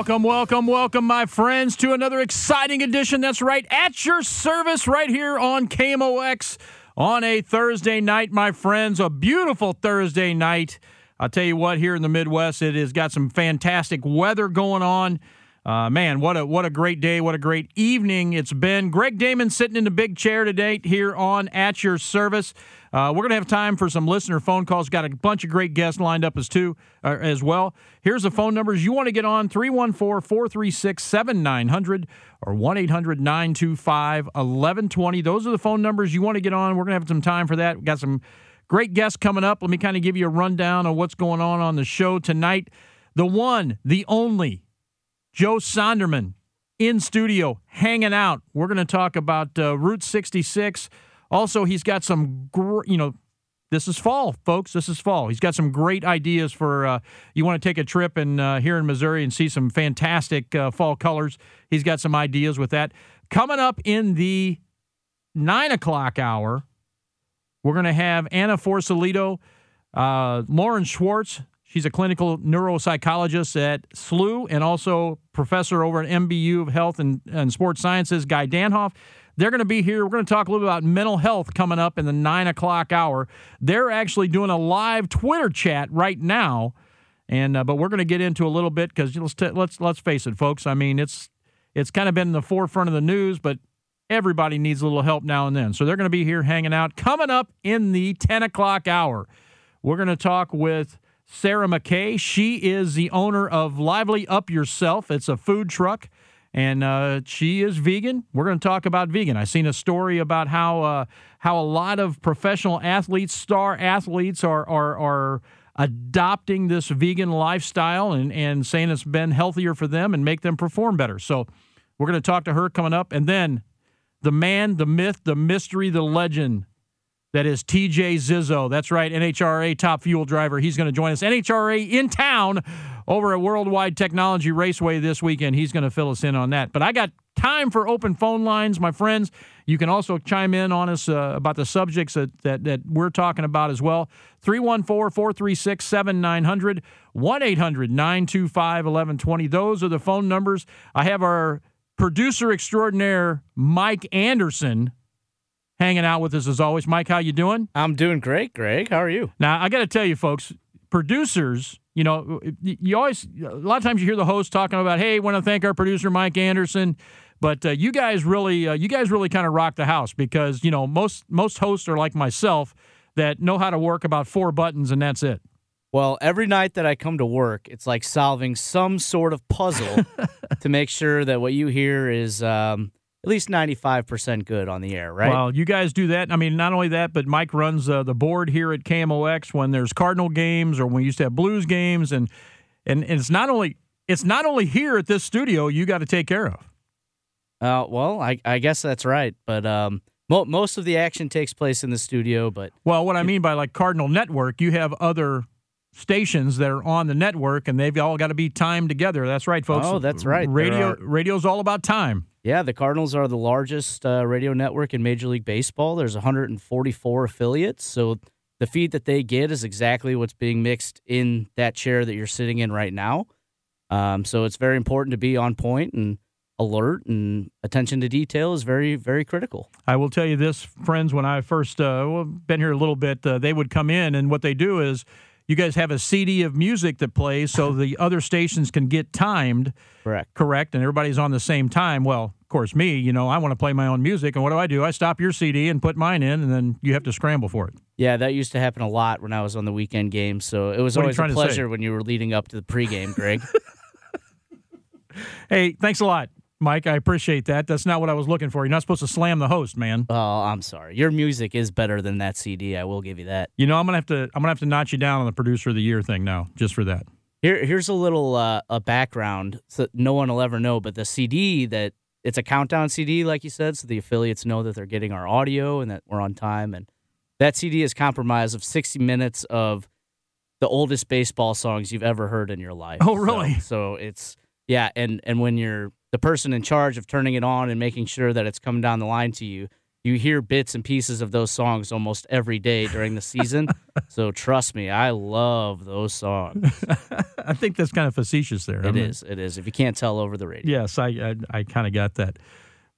Welcome, welcome, welcome, my friends, to another exciting edition. That's right, at your service right here on KMOX on a Thursday night, my friends. A beautiful Thursday night. I'll tell you what, here in the Midwest, it has got some fantastic weather going on. Uh, man, what a what a great day! What a great evening it's been. Greg Damon sitting in the big chair today here on At Your Service. Uh, we're gonna have time for some listener phone calls. Got a bunch of great guests lined up as too uh, as well. Here's the phone numbers you want to get on 314-436-7900 or 1-800-925-1120. Those are the phone numbers you want to get on. We're gonna have some time for that. We got some great guests coming up. Let me kind of give you a rundown of what's going on on the show tonight. The one, the only Joe Sonderman in studio, hanging out. We're going to talk about uh, Route 66. Also, he's got some, gr- you know, this is fall, folks. This is fall. He's got some great ideas for uh, you want to take a trip and uh, here in Missouri and see some fantastic uh, fall colors. He's got some ideas with that. Coming up in the nine o'clock hour, we're going to have Anna Forsalito, uh, Lauren Schwartz, She's a clinical neuropsychologist at SLU and also professor over at MBU of Health and, and Sports Sciences, Guy Danhoff. They're going to be here. We're going to talk a little bit about mental health coming up in the nine o'clock hour. They're actually doing a live Twitter chat right now, and uh, but we're going to get into a little bit because let's t- let's let's face it, folks. I mean, it's it's kind of been in the forefront of the news, but everybody needs a little help now and then. So they're going to be here hanging out. Coming up in the ten o'clock hour, we're going to talk with. Sarah McKay. She is the owner of Lively Up Yourself. It's a food truck, and uh, she is vegan. We're going to talk about vegan. I've seen a story about how uh, how a lot of professional athletes, star athletes, are are are adopting this vegan lifestyle and and saying it's been healthier for them and make them perform better. So we're going to talk to her coming up, and then the man, the myth, the mystery, the legend that is TJ Zizzo. That's right, NHRA top fuel driver. He's going to join us. NHRA in town over at Worldwide Technology Raceway this weekend. He's going to fill us in on that. But I got time for open phone lines, my friends. You can also chime in on us uh, about the subjects that, that, that we're talking about as well. 314 436 7900, 1 800 925 1120. Those are the phone numbers. I have our producer extraordinaire, Mike Anderson hanging out with us as always. Mike, how you doing? I'm doing great, Greg. How are you? Now, I got to tell you, folks, producers, you know, you always a lot of times you hear the host talking about, "Hey, want to thank our producer Mike Anderson." But uh, you guys really, uh, you guys really kind of rock the house because you know most most hosts are like myself that know how to work about four buttons and that's it. Well, every night that I come to work, it's like solving some sort of puzzle to make sure that what you hear is um, at least 95% good on the air, right? Well, you guys do that. I mean, not only that, but Mike runs uh, the board here at KMOX when there's Cardinal games or when we used to have Blues games and and, and it's not only it's not only here at this studio you got to take care of. Uh, well, I, I guess that's right, but um, mo- most of the action takes place in the studio. But well, what I mean by like Cardinal Network, you have other stations that are on the network, and they've all got to be timed together. That's right, folks. Oh, that's right. Radio radio's all about time. Yeah, the Cardinals are the largest uh, radio network in Major League Baseball. There's 144 affiliates, so the feed that they get is exactly what's being mixed in that chair that you're sitting in right now. Um, so it's very important to be on point and alert, and attention to detail is very, very critical. I will tell you this, friends. When I first uh, been here a little bit, uh, they would come in, and what they do is you guys have a CD of music that plays, so the other stations can get timed. Correct. Correct, and everybody's on the same time. Well, of course, me, you know, I want to play my own music, and what do I do? I stop your CD and put mine in, and then you have to scramble for it. Yeah, that used to happen a lot when I was on the weekend games. So it was What always a trying to say? pleasure when you were leading up to the pregame, Greg. Hey, thanks a lot, Mike. I appreciate that. That's not what I was looking for. You're not supposed to slam the host, man. oh, I'm sorry. Your music is better than that CD. I will give you that. You know, I'm gonna have to. I'm gonna have to notch you down on the producer of the year thing now, just for that. Here, here's a little uh, a background so no one will ever know. But the CD that it's a countdown CD, like you said, so the affiliates know that they're getting our audio and that we're on time. And that CD is comprised of 60 minutes of the oldest baseball songs you've ever heard in your life. Oh, So- really? So, it's yeah, and and when you're the person in charge of turning it on and making sure that it's coming down the line to you. You hear bits and pieces of those songs almost every day during the season. so trust me, I love those songs. I think that's kind of facetious there. I It mean, is. It is. If you can't tell over the radio. Yes, I I, I kind of got that.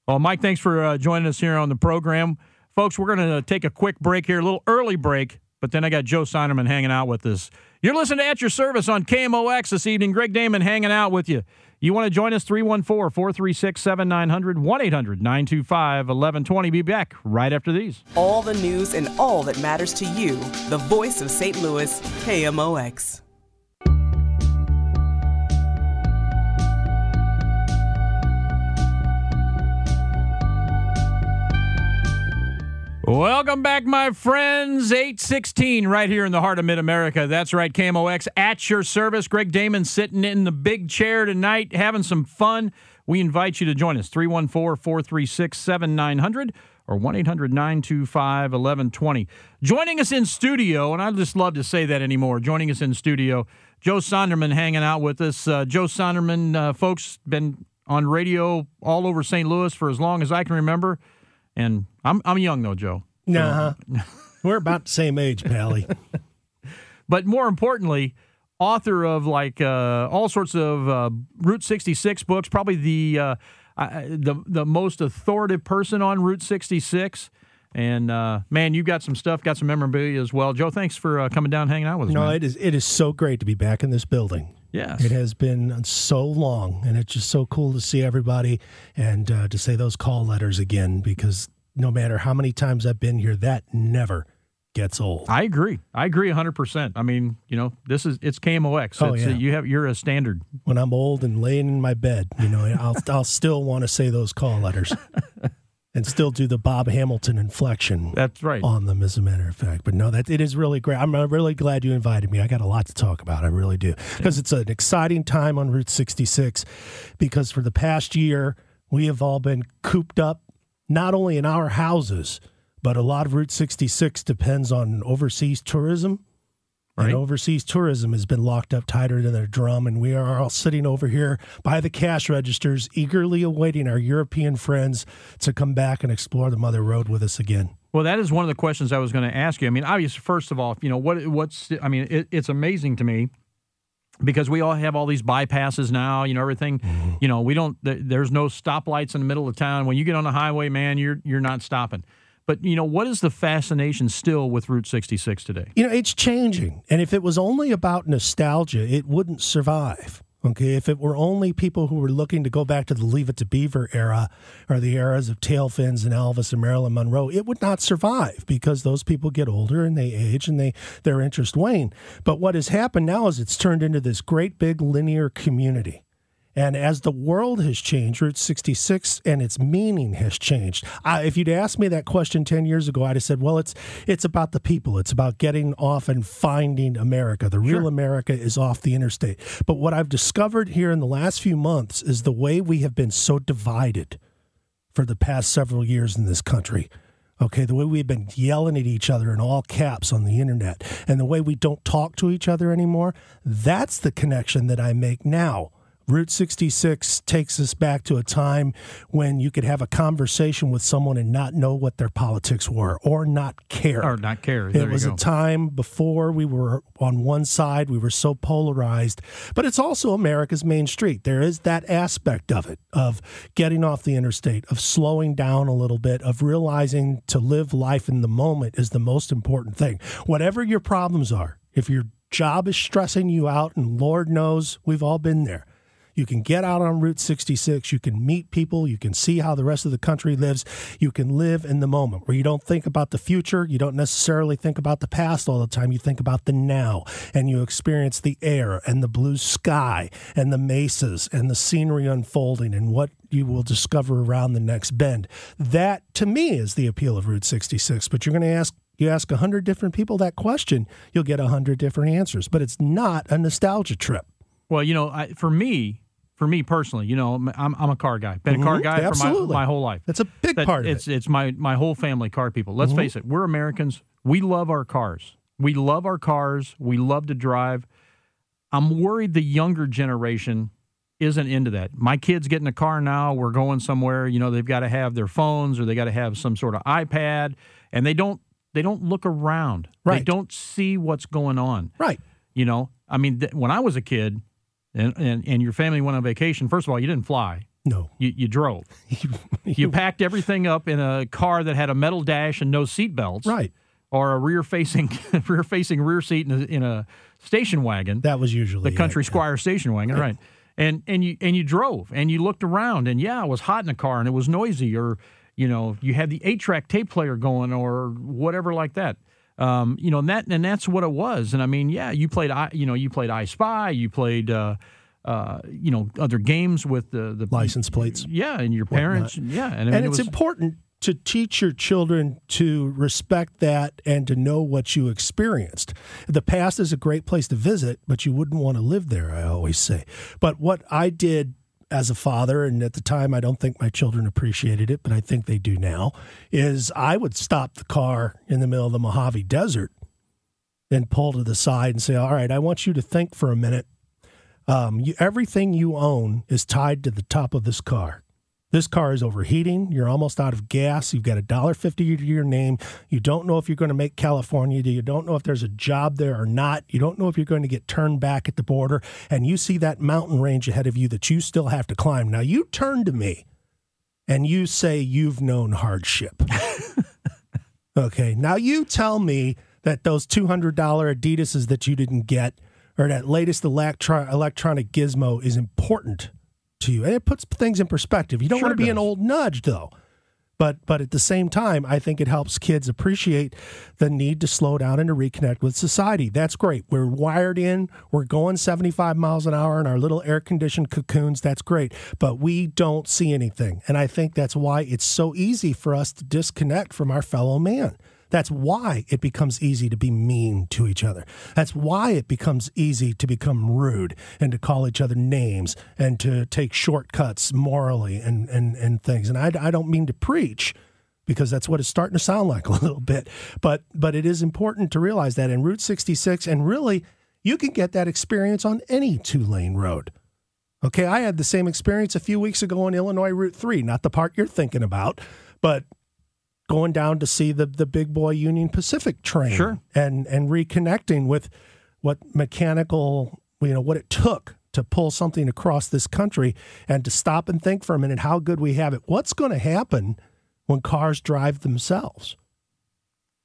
Well, Mike, thanks for uh, joining us here on the program, folks. We're going to take a quick break here, a little early break, but then I got Joe Sonderman hanging out with us. You're listening to At Your Service on KMOX this evening. Greg Damon hanging out with you. You want to join us? 314 436 7900 1 800 925 1120. Be back right after these. All the news and all that matters to you. The voice of St. Louis, KMOX. Welcome back, my friends. 816 right here in the heart of Mid America. That's right, KMOX at your service. Greg Damon sitting in the big chair tonight, having some fun. We invite you to join us 314 436 7900 or 1 800 925 1120. Joining us in studio, and I just love to say that anymore, joining us in studio, Joe Sonderman hanging out with us. Uh, Joe Sonderman, uh, folks, been on radio all over St. Louis for as long as I can remember. And I'm I'm young though, Joe. Nah, we're about the same age, Pally. But more importantly, author of like uh, all sorts of uh, Route 66 books. Probably the uh, uh, the the most authoritative person on Route 66. And uh, man, you've got some stuff, got some memorabilia as well. Joe, thanks for uh, coming down, hanging out with us. no, man. it is it is so great to be back in this building. Yes, It has been so long, and it's just so cool to see everybody and uh, to say those call letters again. Because no matter how many times I've been here, that never gets old. I agree. I agree 100. percent I mean, you know, this is it's KMOX. Oh, It's, yeah. you have you're a standard. When I'm old and laying in my bed, you know, I'll I'll still want to say those call letters, and still do the Bob Hamilton inflection. That's right. on them, as a matter of fact. But no, that it is really great. I'm really glad you invited me. I got a lot to talk about. I really do because it's an exciting time on Route 66. Because for the past year, we have all been cooped up, not only in our houses, but a lot of Route 66 depends on overseas tourism. Right. And overseas tourism has been locked up tighter than a drum, and we are all sitting over here by the cash registers, eagerly awaiting our European friends to come back and explore the Mother Road with us again. Well, that is one of the questions I was going to ask you. I mean, obviously, first of all, you know what? What's? I mean, it, it's amazing to me because we all have all these bypasses now. You know, everything. Mm-hmm. You know, we don't. There's no stoplights in the middle of town. When you get on the highway, man, you're you're not stopping. But you know, what is the fascination still with Route 66 today? You know, it's changing. And if it was only about nostalgia, it wouldn't survive. Okay. If it were only people who were looking to go back to the Leave It to Beaver era or the eras of tail fins and Elvis and Marilyn Monroe, it would not survive because those people get older and they age and they their interest wane. But what has happened now is it's turned into this great big linear community. And as the world has changed, Route 66 and its meaning has changed. I, if you'd asked me that question 10 years ago, I'd have said, well, it's, it's about the people. It's about getting off and finding America. The real America is off the interstate. But what I've discovered here in the last few months is the way we have been so divided for the past several years in this country. Okay, the way we've been yelling at each other in all caps on the internet and the way we don't talk to each other anymore, that's the connection that I make now Route 66 takes us back to a time when you could have a conversation with someone and not know what their politics were or not care. Or not care. It There you was go. a time before we were on one side, we were so polarized, but it's also America's main street. There is that aspect of it, of getting off the interstate, of slowing down a little bit, of realizing to live life in the moment is the most important thing. Whatever your problems are, if your job is stressing you out, and Lord knows we've all been there. You can get out on Route 66. You can meet people. You can see how the rest of the country lives. You can live in the moment where you don't think about the future. You don't necessarily think about the past all the time. You think about the now and you experience the air and the blue sky and the mesas and the scenery unfolding and what you will discover around the next bend. That, to me, is the appeal of Route 66. But you're going to ask you ask 100 different people that question, you'll get 100 different answers. But it's not a nostalgia trip. Well, you know, I, for me, for me personally, you know, I'm, I'm a car guy. Been a car Mhm. guy for my, my whole life. That's a big That- part of it's it. it's my my whole family car people. Let's Mhm. face it, we're Americans. We love our cars. We love our cars. We love to drive. I'm worried the younger generation isn't into that. My kids get in a car now. We're going somewhere. You know, they've got to have their phones or they got to have some sort of iPad, and they don't they don't look around. They Right. don't see what's going on. Right. You know, I mean, th- when I was a kid, and, and and your family went on vacation. First of all, you didn't fly. No. You, you drove. you packed everything up in a car that had a metal dash and no seat belts. Right. Or a rear facing rear facing rear seat in a, in a station wagon. That was usually the country squire station wagon, right? And and you and you drove and you looked around and yeah, it was hot in the car and it was noisy or you know you had the eight track tape player going or whatever like that. Um, you know, and that and that's what it was. And I mean, yeah, you played I you know you played I Spy, you played. Uh, uh, you know, other games with the the license plates. Yeah, and your parents. Yeah, and, I mean, and it it's was, important to teach your children to respect that and to know what you experienced. The past is a great place to visit, but you wouldn't want to live there, I always say. But what I did as a father, and at the time I don't think my children appreciated it, but I think they do now, is I would stop the car in the middle of the Mojave Desert and pull to the side and say, All right, I want you to think for a minute. Um, you, everything you own is tied to the top of this car. This car is overheating. You're almost out of gas. You've got a dollar fifty to your name. You don't know if you're going to make California. You don't know if there's a job there or not. You don't know if you're going to get turned back at the border. And you see that mountain range ahead of you that you still have to climb. Now you turn to me and you say you've known hardship. okay. Now you tell me that those two hundred dollar Adidas's that you didn't get or that latest electro- electronic gizmo is important to you. And it puts things in perspective. You don't Sure want to be an old nudge, though. But but at the same time, I think it helps kids appreciate the need to slow down and to reconnect with society. That's great. We're wired in. We're going 75 miles an hour in our little air conditioned cocoons. That's great. But we don't see anything. And I think that's why it's so easy for us to disconnect from our fellow man. That's why it becomes easy to be mean to each other. That's why it becomes easy to become rude and to call each other names and to take shortcuts morally and, and, and things. And I, I don't mean to preach because that's what it's starting to sound like a little bit. But but it is important to realize that in Route 66, and really, you can get that experience on any two lane road. Okay, I had the same experience a few weeks ago on Illinois Route 3, not the part you're thinking about, but going down to see the the big boy Union Pacific train Sure. and and reconnecting with what mechanical you know what it took to pull something across this country and to stop and think for a minute how good we have it what's going to happen when cars drive themselves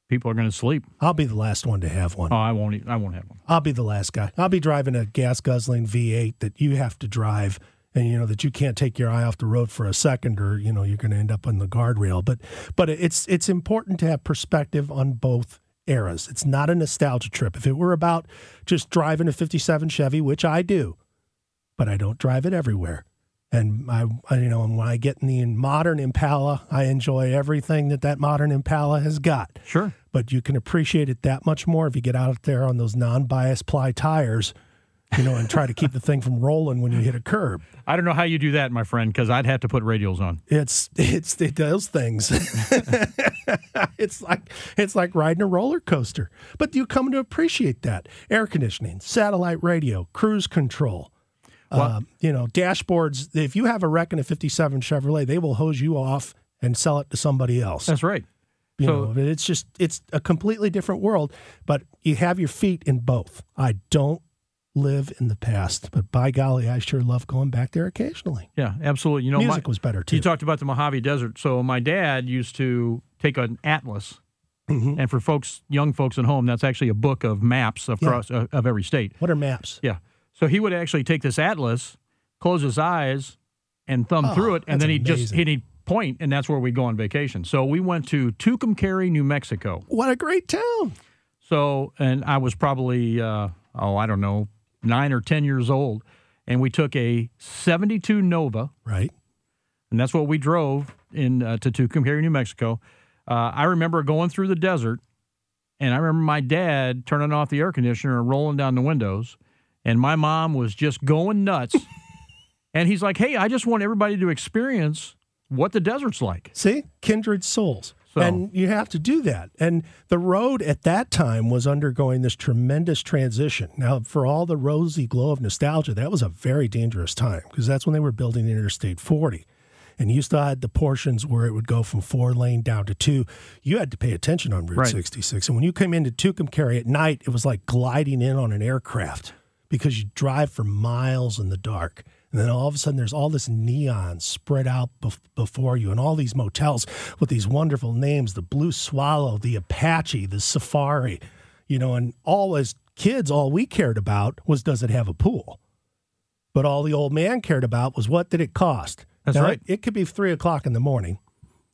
people are going to sleep. I'll be the last one to have one Oh, I won't. I won't have one. I'll be the last guy. I'll be driving a gas guzzling V8 that you have to drive and you know that you can't take your eye off the road for a second or you know you're going to end up on the guardrail. But but it's it's important to have perspective on both eras. It's not a nostalgia trip. If it were about just driving a 57 Chevy, which I do, but I don't drive it everywhere. And I, I, you know, and when I get in the modern Impala, I enjoy everything that that modern Impala has got Sure. but you can appreciate it that much more if you get out there on those non-bias ply tires, you know, and try to keep the thing from rolling when you hit a curb. I don't know how you do that, my friend, because I'd have to put radials on. It's it's it does things. it's like it's like riding a roller coaster. But you come to appreciate that air conditioning, satellite radio, cruise control. um, you know, dashboards. If you have a wreck in a '57 Chevrolet, they will hose you off and sell it to somebody else. That's right. You So- know, it's just it's a completely different world. But you have your feet in both. I don't live in the past, but by golly, I sure love going back there occasionally. Yeah, absolutely. You know, Music my, was better too. You talked about the Mojave Desert. So my dad used to take an atlas, Mm-hmm. and for folks, young folks at home, that's actually a book of maps of Yeah. uh, of every state. what are maps? Yeah. So he would actually take this atlas, close his eyes, and thumb Oh, through it, and then he'd just amazing. he'd point, and that's where we go on vacation. So we went to Tucumcari, New Mexico. What a great town! So, and I was probably, uh, oh, I don't know, nine or 10 years old. And we took a 72 Nova, Right. and that's what we drove in uh, to Tucumcari, New Mexico. Uh, I remember going through the desert, and I remember my dad turning off the air conditioner and rolling down the windows, and my mom was just going nuts. and he's like, "Hey, I just want everybody to experience what the desert's like." See, kindred souls. So- And you have to do that. And the road at that time was undergoing this tremendous transition. Now, for all the rosy glow of nostalgia, that was a very dangerous time because that's when they were building Interstate 40. And you still had the portions where it would go from four lane down to two. You had to pay attention on Route Right. 66. And when you came into Tucumcari at night, it was like gliding in on an aircraft because you drive for miles in the dark. And then all of a sudden, there's all this neon spread out bef- before you, and all these motels with these wonderful names the Blue Swallow, the Apache, the Safari, you know, and all as kids, all we cared about was does it have a pool? But all the old man cared about was what did it cost? That's Now, right. It, it could be three o'clock in the morning.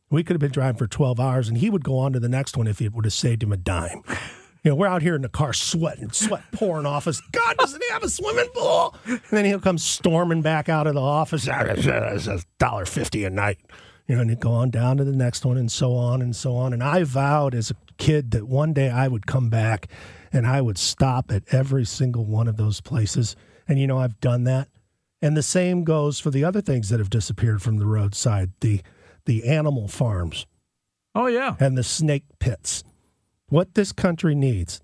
We could have been driving for 12 hours, and he would go on to the next one if it would have saved him a dime. You know, we're out here in the car sweating, sweat pouring off us. God, doesn't he have a swimming pool? And then he'll come storming back out of the office. "Ah, It's a dollar fifty a night. You know, and go on down to the next one and so on and so on. And I vowed as a kid that one day I would come back and I would stop at every single one of those places. And you know, I've done that. And the same goes for the other things that have disappeared from the roadside, the the animal farms Oh, yeah. and the snake pits. What this country needs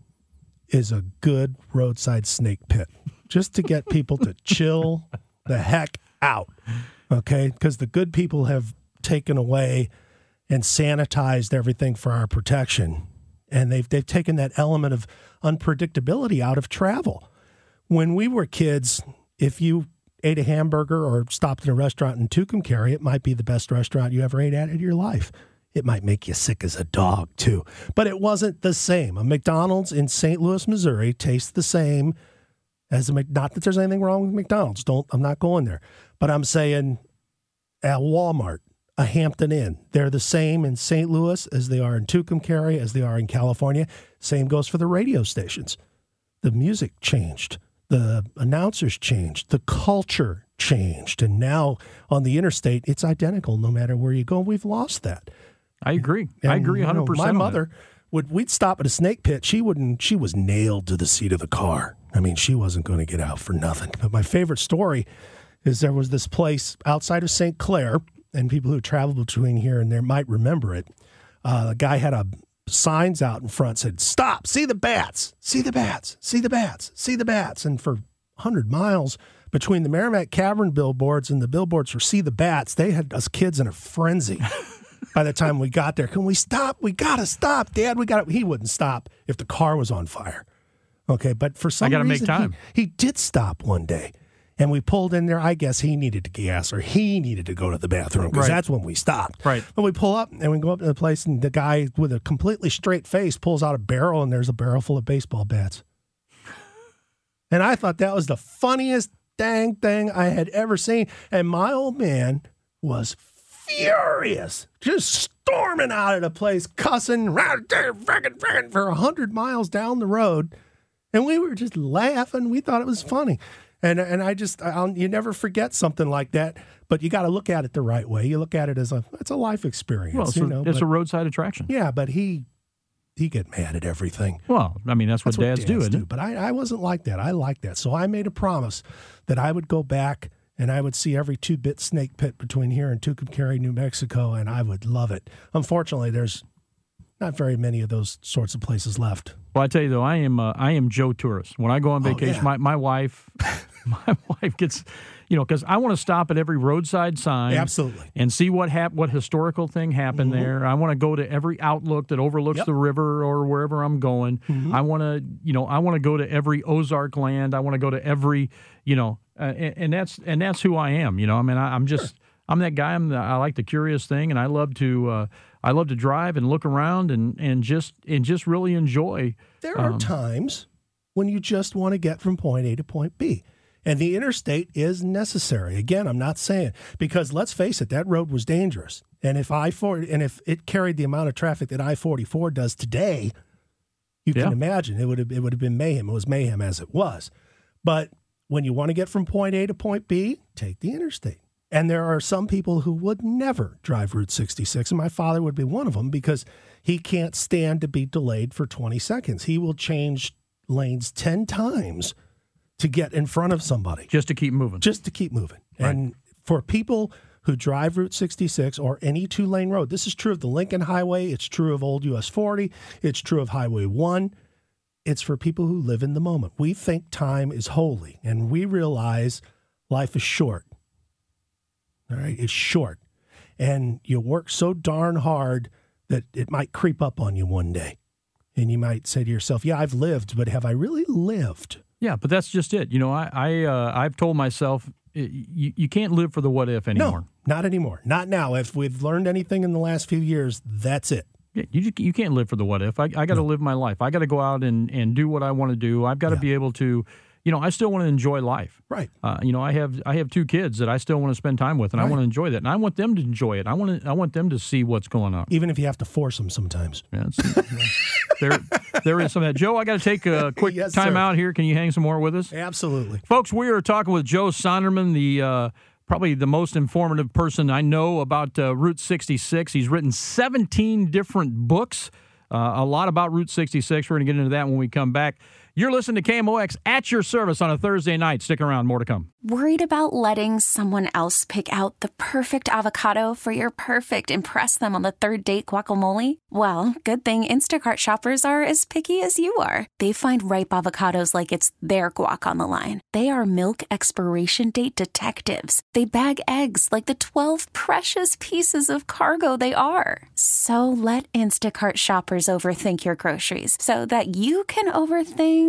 is a good roadside snake pit just to get people to chill the heck out. Okay? Because the good people have taken away and sanitized everything for our protection. And they've, they've taken that element of unpredictability out of travel. When we were kids, if you ate a hamburger or stopped in a restaurant in Tucumcari, it might be the best restaurant you ever ate at in your life. It might make you sick as a dog, too. But it wasn't the same. A McDonald's in St. Louis, Missouri tastes the same as a Mc- not that there's anything wrong with McDonald's. Don't I'm not going there. But I'm saying at Walmart, a Hampton Inn, they're the same in St. Louis as they are in Tucumcari, as they are in California. Same goes for the radio stations. The music changed, the announcers changed, the culture changed, and now on the interstate, it's identical no matter where you go. We've lost that. I agree. I And, agree you know, 100%. My mother would we'd stop at a snake pit. She wouldn't. She was nailed to the seat of the car. I mean, she wasn't going to get out for nothing. But my favorite story is there was this place outside of St. Clair, and people who travel between here and there might remember it. Uh, the guy had a signs out in front said, "Stop! See the bats! See the bats! See the bats! See the bats!" And for hundred miles between the Meramec Cavern billboards and the billboards for "See the Bats," they had us kids in a frenzy by the time we got there. Can we stop? We gotta stop, Dad. We got. He wouldn't stop if the car was on fire. Okay, but for some gotta make reason, time. He, he did stop one day, and we pulled in there. I guess he needed to gas or he needed to go to the bathroom because Right. that's when we stopped. Right. But we pull up and we go up to the place, and the guy with a completely straight face pulls out a barrel, and there's a barrel full of baseball bats. And I thought that was the funniest dang thing I had ever seen. And my old man was furious, just storming out of the place, cussing "Rah, there, frickin', frickin'," for a hundred miles down the road. And we were just laughing. We thought it was funny. And and I just I'll, you never forget something like that. But you got to look at it the right way. You look at it as a it's a life experience. Well, it's, you a, know. it's but- a roadside attraction. yeah, but he he get mad at everything. Well, I mean, that's what That's dads, do, isn't do. But I, I wasn't like that. I like that. So I made a promise that I would go back and I would see every two bit snake pit between here and Tucumcari, New Mexico, and I would love it. Unfortunately, there's not very many of those sorts of places left. Well, I tell you though, I am uh, I am Joe Tourist. When I go on Oh, vacation, yeah. my, my wife my wife gets, you know, because I want to stop at every roadside sign, Absolutely. and see what hap- what historical thing happened there. I want to go to every outlook that overlooks Yep. the river or wherever I'm going. I want to, you know, I want to go to every Ozark land. I want to go to every, you know, uh, and, and that's and that's who I am. You know, I mean, I, I'm just. I'm that guy. I'm the, I like the curious thing, and I love to uh, I love to drive and look around and and just and just really enjoy. There are Um, times when you just want to get from point A to point B. And the interstate is necessary. Again, I'm not saying because let's face it, that road was dangerous. And if I 40 and if it carried the amount of traffic that I 44 does today, you Yeah. can imagine it would have it would have been mayhem. It was mayhem as it was. But when you want to get from point A to point B, take the interstate. And there are some people who would never drive Route 66, and my father would be one of them because he can't stand to be delayed for 20 seconds. He will change lanes 10 times to get in front of somebody just to keep moving. just to keep moving. And for people who drive Route 66 or any two lane road, this is true of the Lincoln Highway, it's true of Old US 40, it's true of Highway 1. It's for people who live in the moment. We think time is holy and we realize life is short. All right, it's short. And you work so darn hard that it might creep up on you one day. And you might say to yourself, Yeah, I've lived, but have I really lived? Yeah, but that's just it. You know, I, I uh, I've told myself you, you can't live for the what if anymore. No, not anymore. Not now. If we've learned anything in the last few years, that's it. Yeah, you you can't live for the what if. I, I got to live my life. I got to go out and, and do what I want to do. I've got to Yeah. be able to, you know, I still want to enjoy life. Right. Uh, you know, I have I have two kids that I still want to spend time with, and I want to enjoy that, and I want them to enjoy it. I want to I want them to see what's going on. Even if you have to force them sometimes. Yeah, yeah. there there is some of that. Joe, I got to take a quick Yes, time sir. out here. Can you hang some more with us? Absolutely. Folks, we are talking with Joe Sonderman, the uh, probably the most informative person I know about uh, Route 66. He's written 17 different books, uh, a lot about Route 66. We're going to get into that when we come back. You're listening to KMOX at your service on a Thursday night. Stick around, more to come. Worried about letting someone else pick out the perfect avocado for your perfect impress them on the third date guacamole? Well, good thing Instacart shoppers are as picky as you are. They find ripe avocados like it's their guac on the line. They are milk expiration date detectives. They bag eggs like the 12 precious pieces of cargo they are. So let Instacart shoppers overthink your groceries so that you can overthink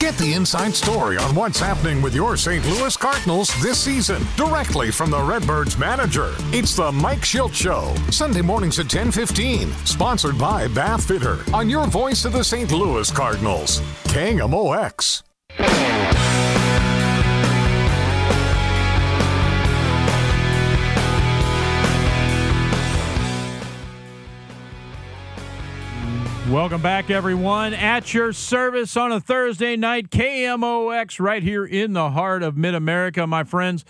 Get the inside story on what's happening with your St. Louis Cardinals this season directly from the Redbirds manager. It's the Mike Shildt Show, Sunday mornings at 10:15, sponsored by Bath Fitter on your voice of the St. Louis Cardinals, KMOX. Welcome back, everyone. At your service on a Thursday night, KMOX, right here in the heart of Mid America, my friends.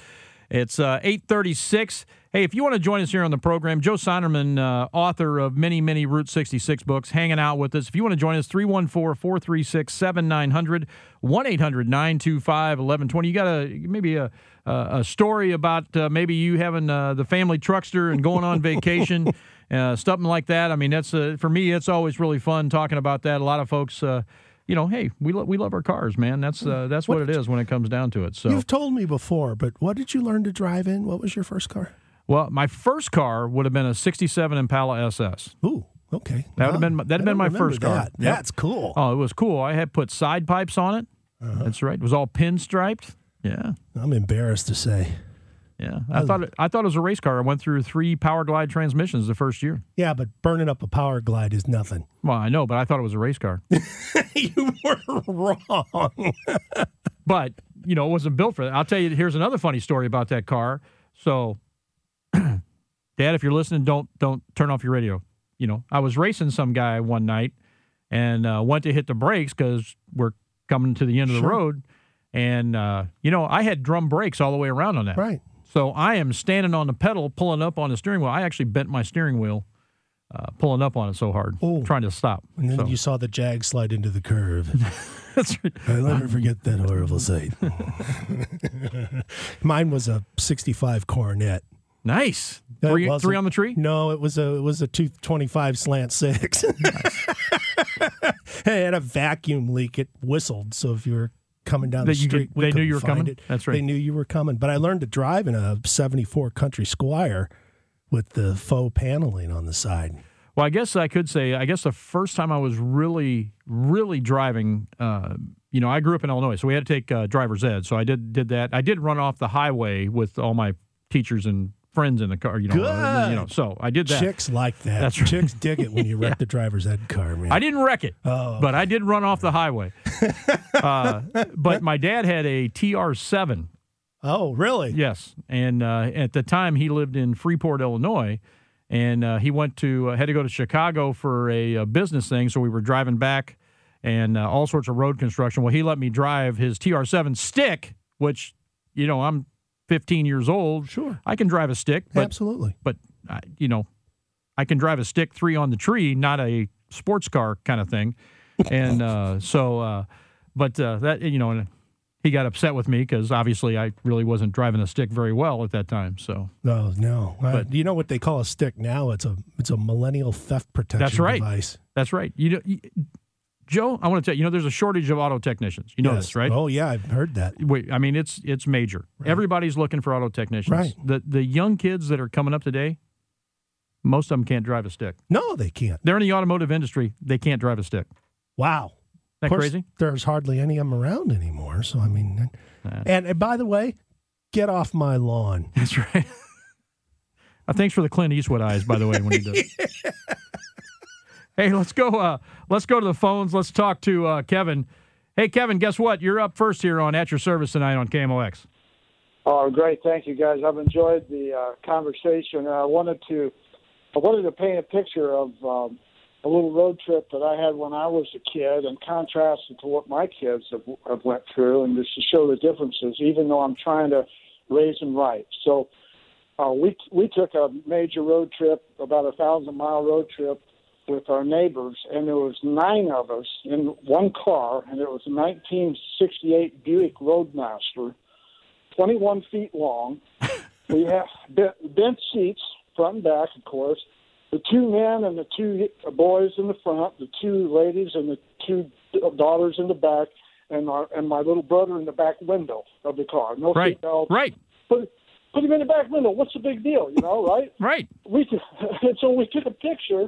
It's uh, 836. Hey, if you want to join us here on the program, Joe Sonderman, uh, author of many, many Route 66 books, hanging out with us. If you want to join us, 314 436 7900, 1 800 925 1120. You got a maybe a, a story about uh, maybe you having uh, the family truckster and going on vacation. Uh, something like that. I mean, that's uh, for me. It's always really fun talking about that. A lot of folks, uh, you know, hey, we lo- we love our cars, man. That's uh, that's what, what, it is when it comes down to it. So you've told me before, but what did you learn to drive in? What was your first car? Well, my first car would have been a '67 Impala SS. Ooh. Okay, that would have been that'd have been my first car. That. Yep. That's cool. Oh, it was cool. I had put side pipes on it. Uh-huh. That's right. It was all pinstriped. Yeah. I'm embarrassed to say. Yeah, I thought it, I thought it was a race car. I went through three Power Glide transmissions the first year. Yeah, but burning up a Power Glide is nothing. Well, I know, but I thought it was a race car. you were wrong. but you know, it wasn't built for that. I'll tell you. Here's another funny story about that car. So, Dad, if you're listening, don't don't turn off your radio. You know, I was racing some guy one night and uh, went to hit the brakes because we're coming to the end of the road. And, uh, you know, I had drum brakes all the way around on that. Right. So I am standing on the pedal, pulling up on the steering wheel. I actually bent my steering wheel, uh, pulling up on it so hard, Ooh. trying to stop. And then so. you saw the Jag slide into the curve. That's right. I'll never forget that horrible sight. Mine was a '65 Coronet. Nice. Three, three, on the tree? No, it was a it was a two twenty five slant six. Nice. it had a vacuum leak. It whistled, so if you were coming down that the street. Could, they knew you were coming. It. That's right. They knew you were coming. But I learned to drive in a '74 Country Squire with the faux paneling on the side. Well, I guess I could say, I guess the first time I was really, really driving, uh, you know, I grew up in Illinois, so we had to take uh, driver's ed. So I did did that. I did run off the highway with all my teachers and friends in the car. You know, uh, you know. So I did that. Chicks like that. That's right. Chicks dig it when you wreck yeah. the driver's ed car, man. I didn't wreck it, oh, okay. but I did run off the highway. uh, but my dad had a TR7. Oh, really? Yes. And uh, at the time, he lived in Freeport, Illinois, and uh, he went to uh, had to go to Chicago for a, a, business thing. So we were driving back, and uh, all sorts of road construction. Well, he let me drive his TR7 stick, which you know I'm 15 years old, sure, I can drive a stick. But, Absolutely. But uh, you know, I can drive a stick three on the tree, not a sports car kind of thing. And uh, so, uh, but uh, that you know, he got upset with me because obviously I really wasn't driving a stick very well at that time. So no, no. But you know what they call a stick now? It's a it's a millennial theft protection that's right. device. That's right. You know. Joe, I want to tell you, you know, there's a shortage of auto technicians. You know yes. this, right? Oh yeah, I've heard that. Wait, I mean, it's it's major. Right. Everybody's looking for auto technicians. Right. The the young kids that are coming up today, most of them can't drive a stick. No, they can't. They're in the automotive industry. They can't drive a stick. Wow. That course, crazy? There's hardly any of them around anymore. So I mean, uh, and, and by the way, get off my lawn. That's right. uh, thanks for the Clint Eastwood eyes, by the way, when you did. Hey, let's go. Uh, let's go to the phones. Let's talk to uh, Kevin. Hey, Kevin, guess what? You're up first here on At Your Service tonight on KMOX. Oh, great! Thank you, guys. I've enjoyed the uh, conversation. I wanted to, I wanted to paint a picture of um, a little road trip that I had when I was a kid, and contrast it to what my kids have, have went through, and just to show the differences. Even though I'm trying to raise them right, so uh, we we took a major road trip, about a thousand mile road trip with our neighbors, and there was nine of us in one car, and it was a 1968 Buick Roadmaster, 21 feet long. we had bench seats, front and back, of course. The two men and the two boys in the front, the two ladies and the two daughters in the back, and our and my little brother in the back window of the car. No right, seatbelt. right. But put him in the back window. What's the big deal? You know, right? right. We and so we took a picture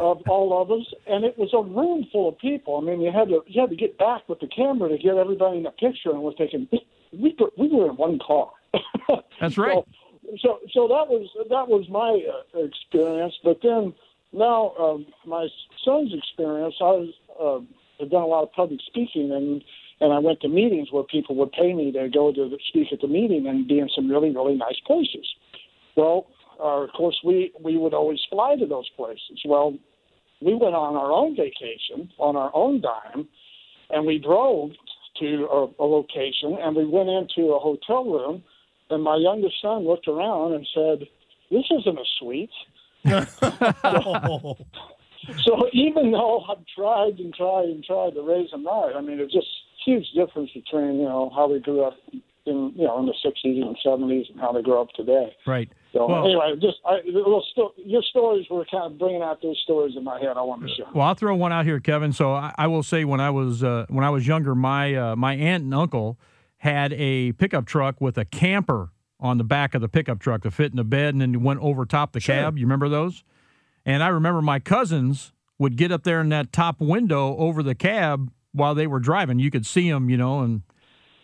of all of us, and it was a room full of people. I mean, you had to you had to get back with the camera to get everybody in the picture, and we're thinking we were- we were in one car. That's right. So, so, so that was that was my uh, experience. But then now um, my son's experience, I was uh, have done a lot of public speaking, and and I went to meetings where people would pay me to go to the, speak at the meeting and be in some really really nice places. Well, uh, of course we we would always fly to those places. Well, we went on our own vacation on our own dime, and we drove to a, a location, and we went into a hotel room, and my youngest son looked around and said, "This isn't a suite." so even though I've tried and tried and tried to raise him right, I mean, it just huge difference between you know how we grew up in you know in the '60s and '70s and how they grow up today. Right. So Well- anyway, just I, sto- your stories were kind of bringing out those stories in my head. I wanted to share. Well, I'll throw one out here, Kevin. So I, I will say, when I was uh, when I was younger, my uh, my aunt and uncle had a pickup truck with a camper on the back of the pickup truck to fit in the bed, and then went over top the cab. You remember those? And I remember my cousins would get up there in that top window over the cab while they were driving. You could see them, you know, and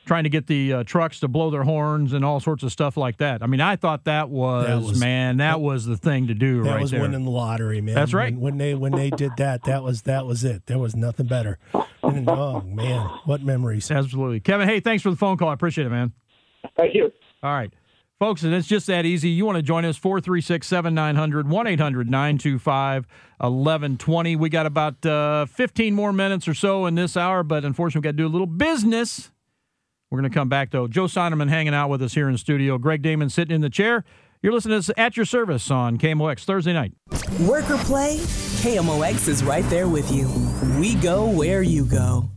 trying to get the uh, trucks to blow their horns and all sorts of stuff like that. I mean, I thought that was, That was- man, that was the thing to do That right was there. winning the lottery, man. That's right. When, when they when they did that, that was that was it. There was nothing better. And, oh man, what memories! Absolutely, Kevin. Hey, thanks for the phone call. I appreciate it, man. Thank you. All right. Folks, and it's just that easy. You want to join us, 436 7900 1 800 925 1120. We got about uh, 15 more minutes or so in this hour, but unfortunately, we got to do a little business. We're going to come back, though. Joe Sonderman hanging out with us here in studio. Greg Damon sitting in the chair. You're listening to us at your service on KMOX Thursday night. Work or play, KMOX is right there with you. We go where you go.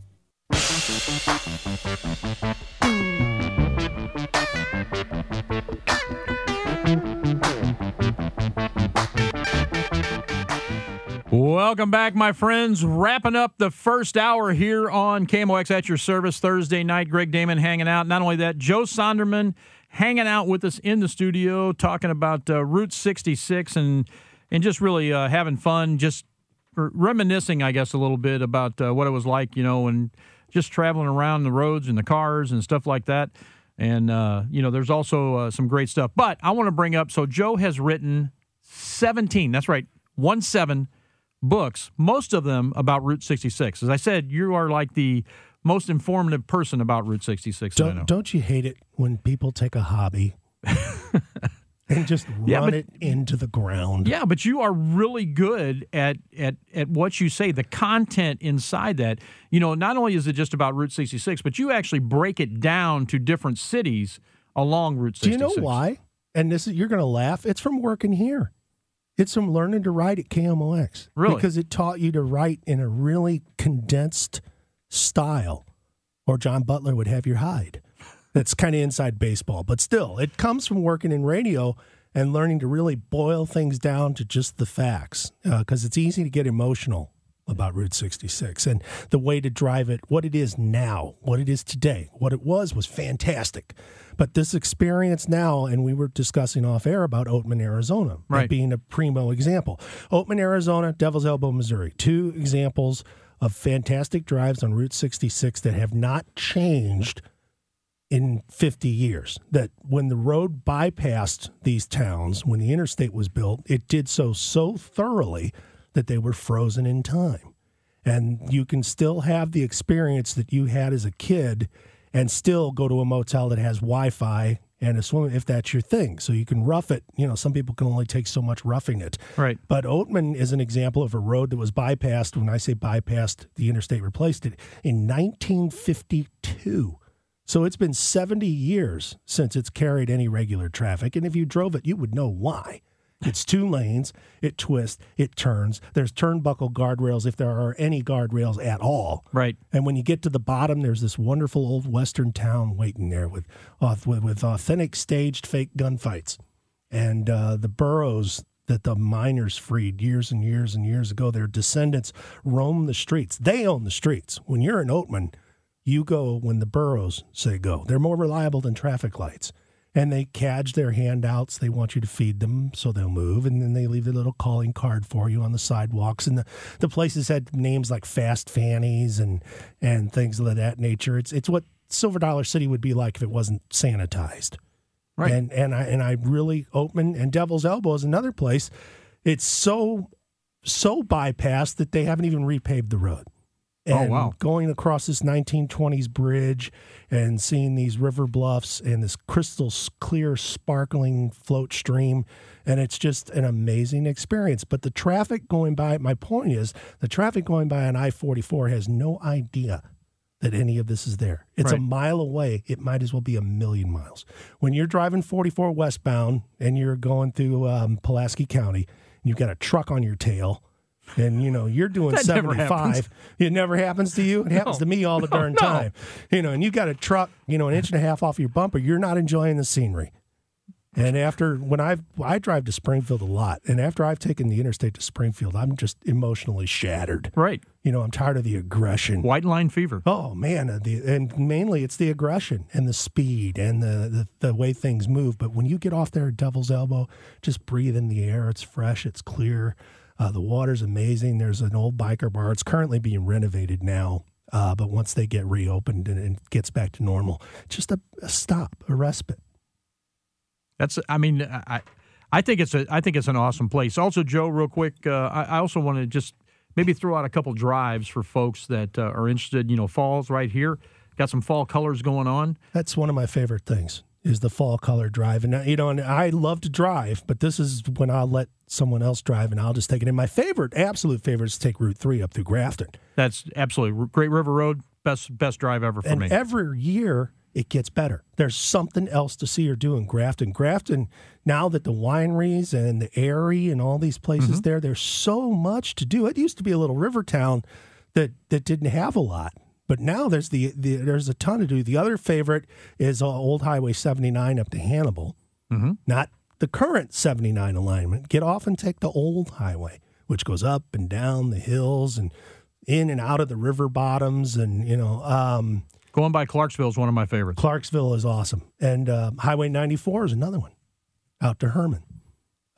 Welcome back, my friends. Wrapping up the first hour here on KMOX at your service Thursday night. Greg Damon hanging out. Not only that, Joe Sonderman hanging out with us in the studio, talking about uh, Route 66 and and just really uh, having fun, just reminiscing, I guess, a little bit about uh, what it was like, you know, and just traveling around the roads and the cars and stuff like that. And uh, you know, there's also uh, some great stuff. But I want to bring up. So Joe has written 17. That's right, one seven books, most of them about Route 66. As I said, you are like the most informative person about Route 66 that I know. Don't don't you hate it when people take a hobby and just Yeah, run but- it into the ground? Yeah, but you are really good at at at what you say. The content inside that, you know, not only is it just about Route 66, but you actually break it down to different cities along Route 66. Do you know why? And this is you're going to laugh. It's from working here. It's from learning to write at KMOX. Really? Because it taught you to write in a really condensed style, or John Butler would have your hide. That's kind of inside baseball, but still, it comes from working in radio and learning to really boil things down to just the facts. Uh, because it's easy to get emotional about Route 66 and the way to drive it, what it is now, what it is today. What it was was fantastic. But this experience now, and we were discussing off air about Oatman, Arizona, Right. being a primo example. Oatman, Arizona, Devil's Elbow, Missouri, two examples of fantastic drives on Route 66 that have not changed in 50 years. That when the road bypassed these towns, when the interstate was built, it did so so thoroughly that they were frozen in time. And you can still have the experience that you had as a kid and still go to a motel that has Wi Fi and a swim if that's your thing. So you can rough it. You know, some people can only take so much roughing it. Right. But Oatman is an example of a road that was bypassed. When I say bypassed, the interstate replaced it in 1952. So it's been 70 years since it's carried any regular traffic. And if you drove it, you would know why. It's two lanes, it twists, it turns. There's turnbuckle guardrails if there are any guardrails at all. Right. And when you get to the bottom, there's this wonderful old western town waiting there with auth- with, with authentic staged fake gunfights, and uh, the burros that the miners freed years and years and years ago. Their descendants roam the streets. They own the streets. When you're an Oatman, you go when the burros say go. They're more reliable than traffic lights. And they cadge their handouts. They want you to feed them, so they'll move, and then they leave their little calling card for you on the sidewalks. And the, the places had names like Fast Fannies and and things of that nature. It's it's what Silver Dollar City would be like if it wasn't sanitized. Right. And and I and I really open and Devil's Elbow is another place. It's so so bypassed that they haven't even repaved the road. Oh, And wow. Going across this 1920s bridge and seeing these river bluffs and this crystal clear, sparkling float stream. And it's just an amazing experience. But the traffic going by, my point is, the traffic going by on I 44 has no idea that any of this is there. It's a mile away. It might as well be a million miles. When you're driving 44 westbound and you're going through um, Pulaski County, and you've got a truck on your tail, and you know you're doing That never 75. It never happens to you. It happens No. to me all the No, darn no. time. You know, and you got a truck, you know, an inch and a half off your bumper. You're not enjoying the scenery. And after when I've I drive to Springfield a lot, and after I've taken the interstate to Springfield, I'm just emotionally shattered. Right. You know, I'm tired of the aggression. White line fever. Oh man, uh, the, and mainly it's the aggression and the speed and the, the the way things move. But when you get off there at Devil's Elbow, just breathe in the air. It's fresh. It's clear. Uh, the water's amazing. There's an old biker bar. It's currently being renovated now. Uh, but once they get reopened and, it gets back to normal, just a, a stop, a respite. That's. I mean, I, I think it's a. I think it's an awesome place. Also, Joe, real quick, uh, I, I also want to just maybe throw out a couple drives for folks that uh, are interested. You know, falls right here. Got some fall colors going on. That's one of my favorite things is the fall color drive. And uh, you know, and I love to drive, but this is when I'll let someone else drive and I'll just take it. And my favorite, absolute favorite, is to take Route Three up through Grafton. That's absolutely Great River Road. Best best drive ever for and me. every year it gets better. There's something else to see or do in Grafton. Grafton, now that the wineries and the Aerie and all these places Mm-hmm. there, there's so much to do. It used to be a little river town that that didn't have a lot. But now there's the, the there's a ton to do. The other favorite is Old Highway 79 up to Hannibal, mm-hmm. not the current 79 alignment. Get off and take the old highway, which goes up and down the hills and in and out of the river bottoms, and you know. Um, Going by Clarksville is one of my favorites. Clarksville is awesome, and uh, Highway 94 is another one out to Hermann.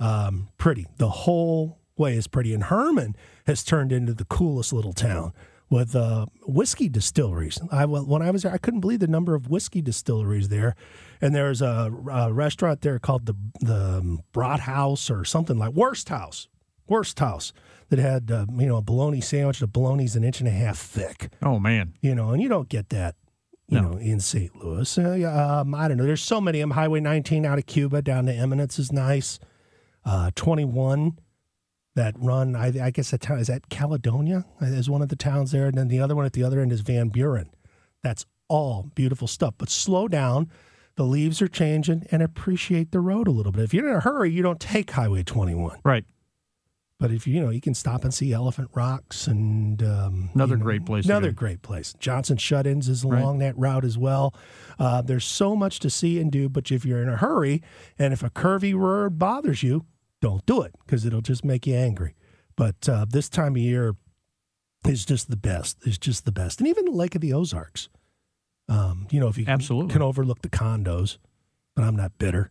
Um, pretty. The whole way is pretty, and Hermann has turned into the coolest little town with uh, whiskey distilleries. I when I was there, I couldn't believe the number of whiskey distilleries there, and there's a, a restaurant there called the the um, Brat House or something like Wurst Haus, Wurst Haus that had uh, you know a bologna sandwich. The bologna's an inch and a half thick Oh man. you know, and you don't get that, you No. know, in St. Louis. Uh, um, I don't know. There's so many. of 'em. Highway 19 out of Cuba down to Eminence is nice. Uh, 21 that run. I, I guess that town is that Caledonia is one of the towns there, and then the other one at the other end is Van Buren. That's all beautiful stuff. But slow down. The leaves are changing, and appreciate the road a little bit. If you're in a hurry, you don't take Highway 21. Right. But if you you know, you can stop and see Elephant Rocks and um, Another you know, great place Another great place. Johnson Shut-ins is Right. along that route as well. Uh, there's so much to see and do. But if you're in a hurry and if a curvy road bothers you, don't do it because it'll just make you angry. But uh, this time of year is just the best. It's just the best, and even the Lake of the Ozarks. Um, you know, if you Absolutely. can overlook the condos, but I'm not bitter.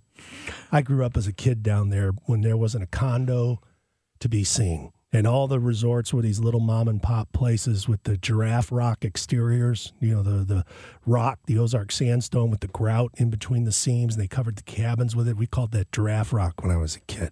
I grew up as a kid down there when there wasn't a condo to be seen. And all the resorts were these little mom and pop places with the giraffe rock exteriors, you know, the, the rock, the Ozark sandstone with the grout in between the seams. And they covered the cabins with it. We called that giraffe rock when I was a kid.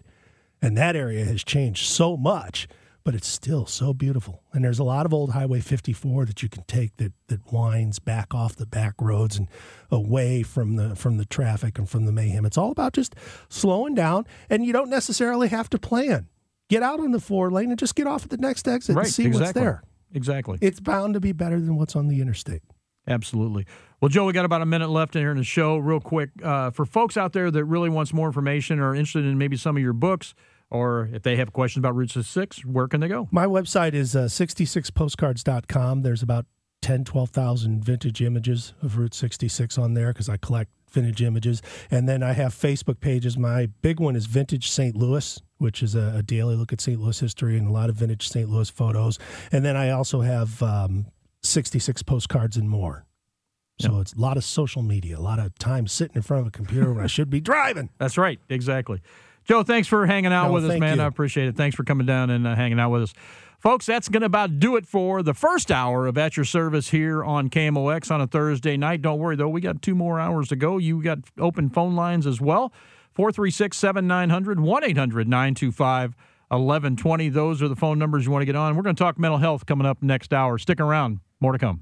And that area has changed so much, but it's still so beautiful. And there's a lot of old Highway 54 that you can take that, that winds back off the back roads and away from the from the traffic and from the mayhem. It's all about just slowing down, and you don't necessarily have to plan. Get out on the four lane and just get off at the next exit right. and see exactly. what's there. Exactly. It's bound to be better than what's on the interstate. Absolutely. Well, Joe, we got about a minute left in here in the show. Real quick, uh, for folks out there that really wants more information or interested in maybe some of your books, or if they have questions about Route 66, where can they go? My website is uh, 66postcards.com. There's about 10, 12,000 vintage images of Route 66 on there because I collect vintage images. And then I have Facebook pages. My big one is Vintage St. Louis, which is a, a daily look at St. Louis history and a lot of vintage St. Louis photos. And then I also have um, 66 postcards and more. So it's a lot of social media, a lot of time sitting in front of a computer when I should be driving. That's right. Exactly. Joe, thanks for hanging out No, with us, man. you. I appreciate it. Thanks for coming down and uh, hanging out with us. Folks, that's going to about do it for the first hour of At Your Service here on KMOX on a Thursday night. Don't worry, though, we got two more hours to go. You got open phone lines as well 436 7900 1 800 925 1120. Those are the phone numbers you want to get on. We're going to talk mental health coming up next hour. Stick around. More to come.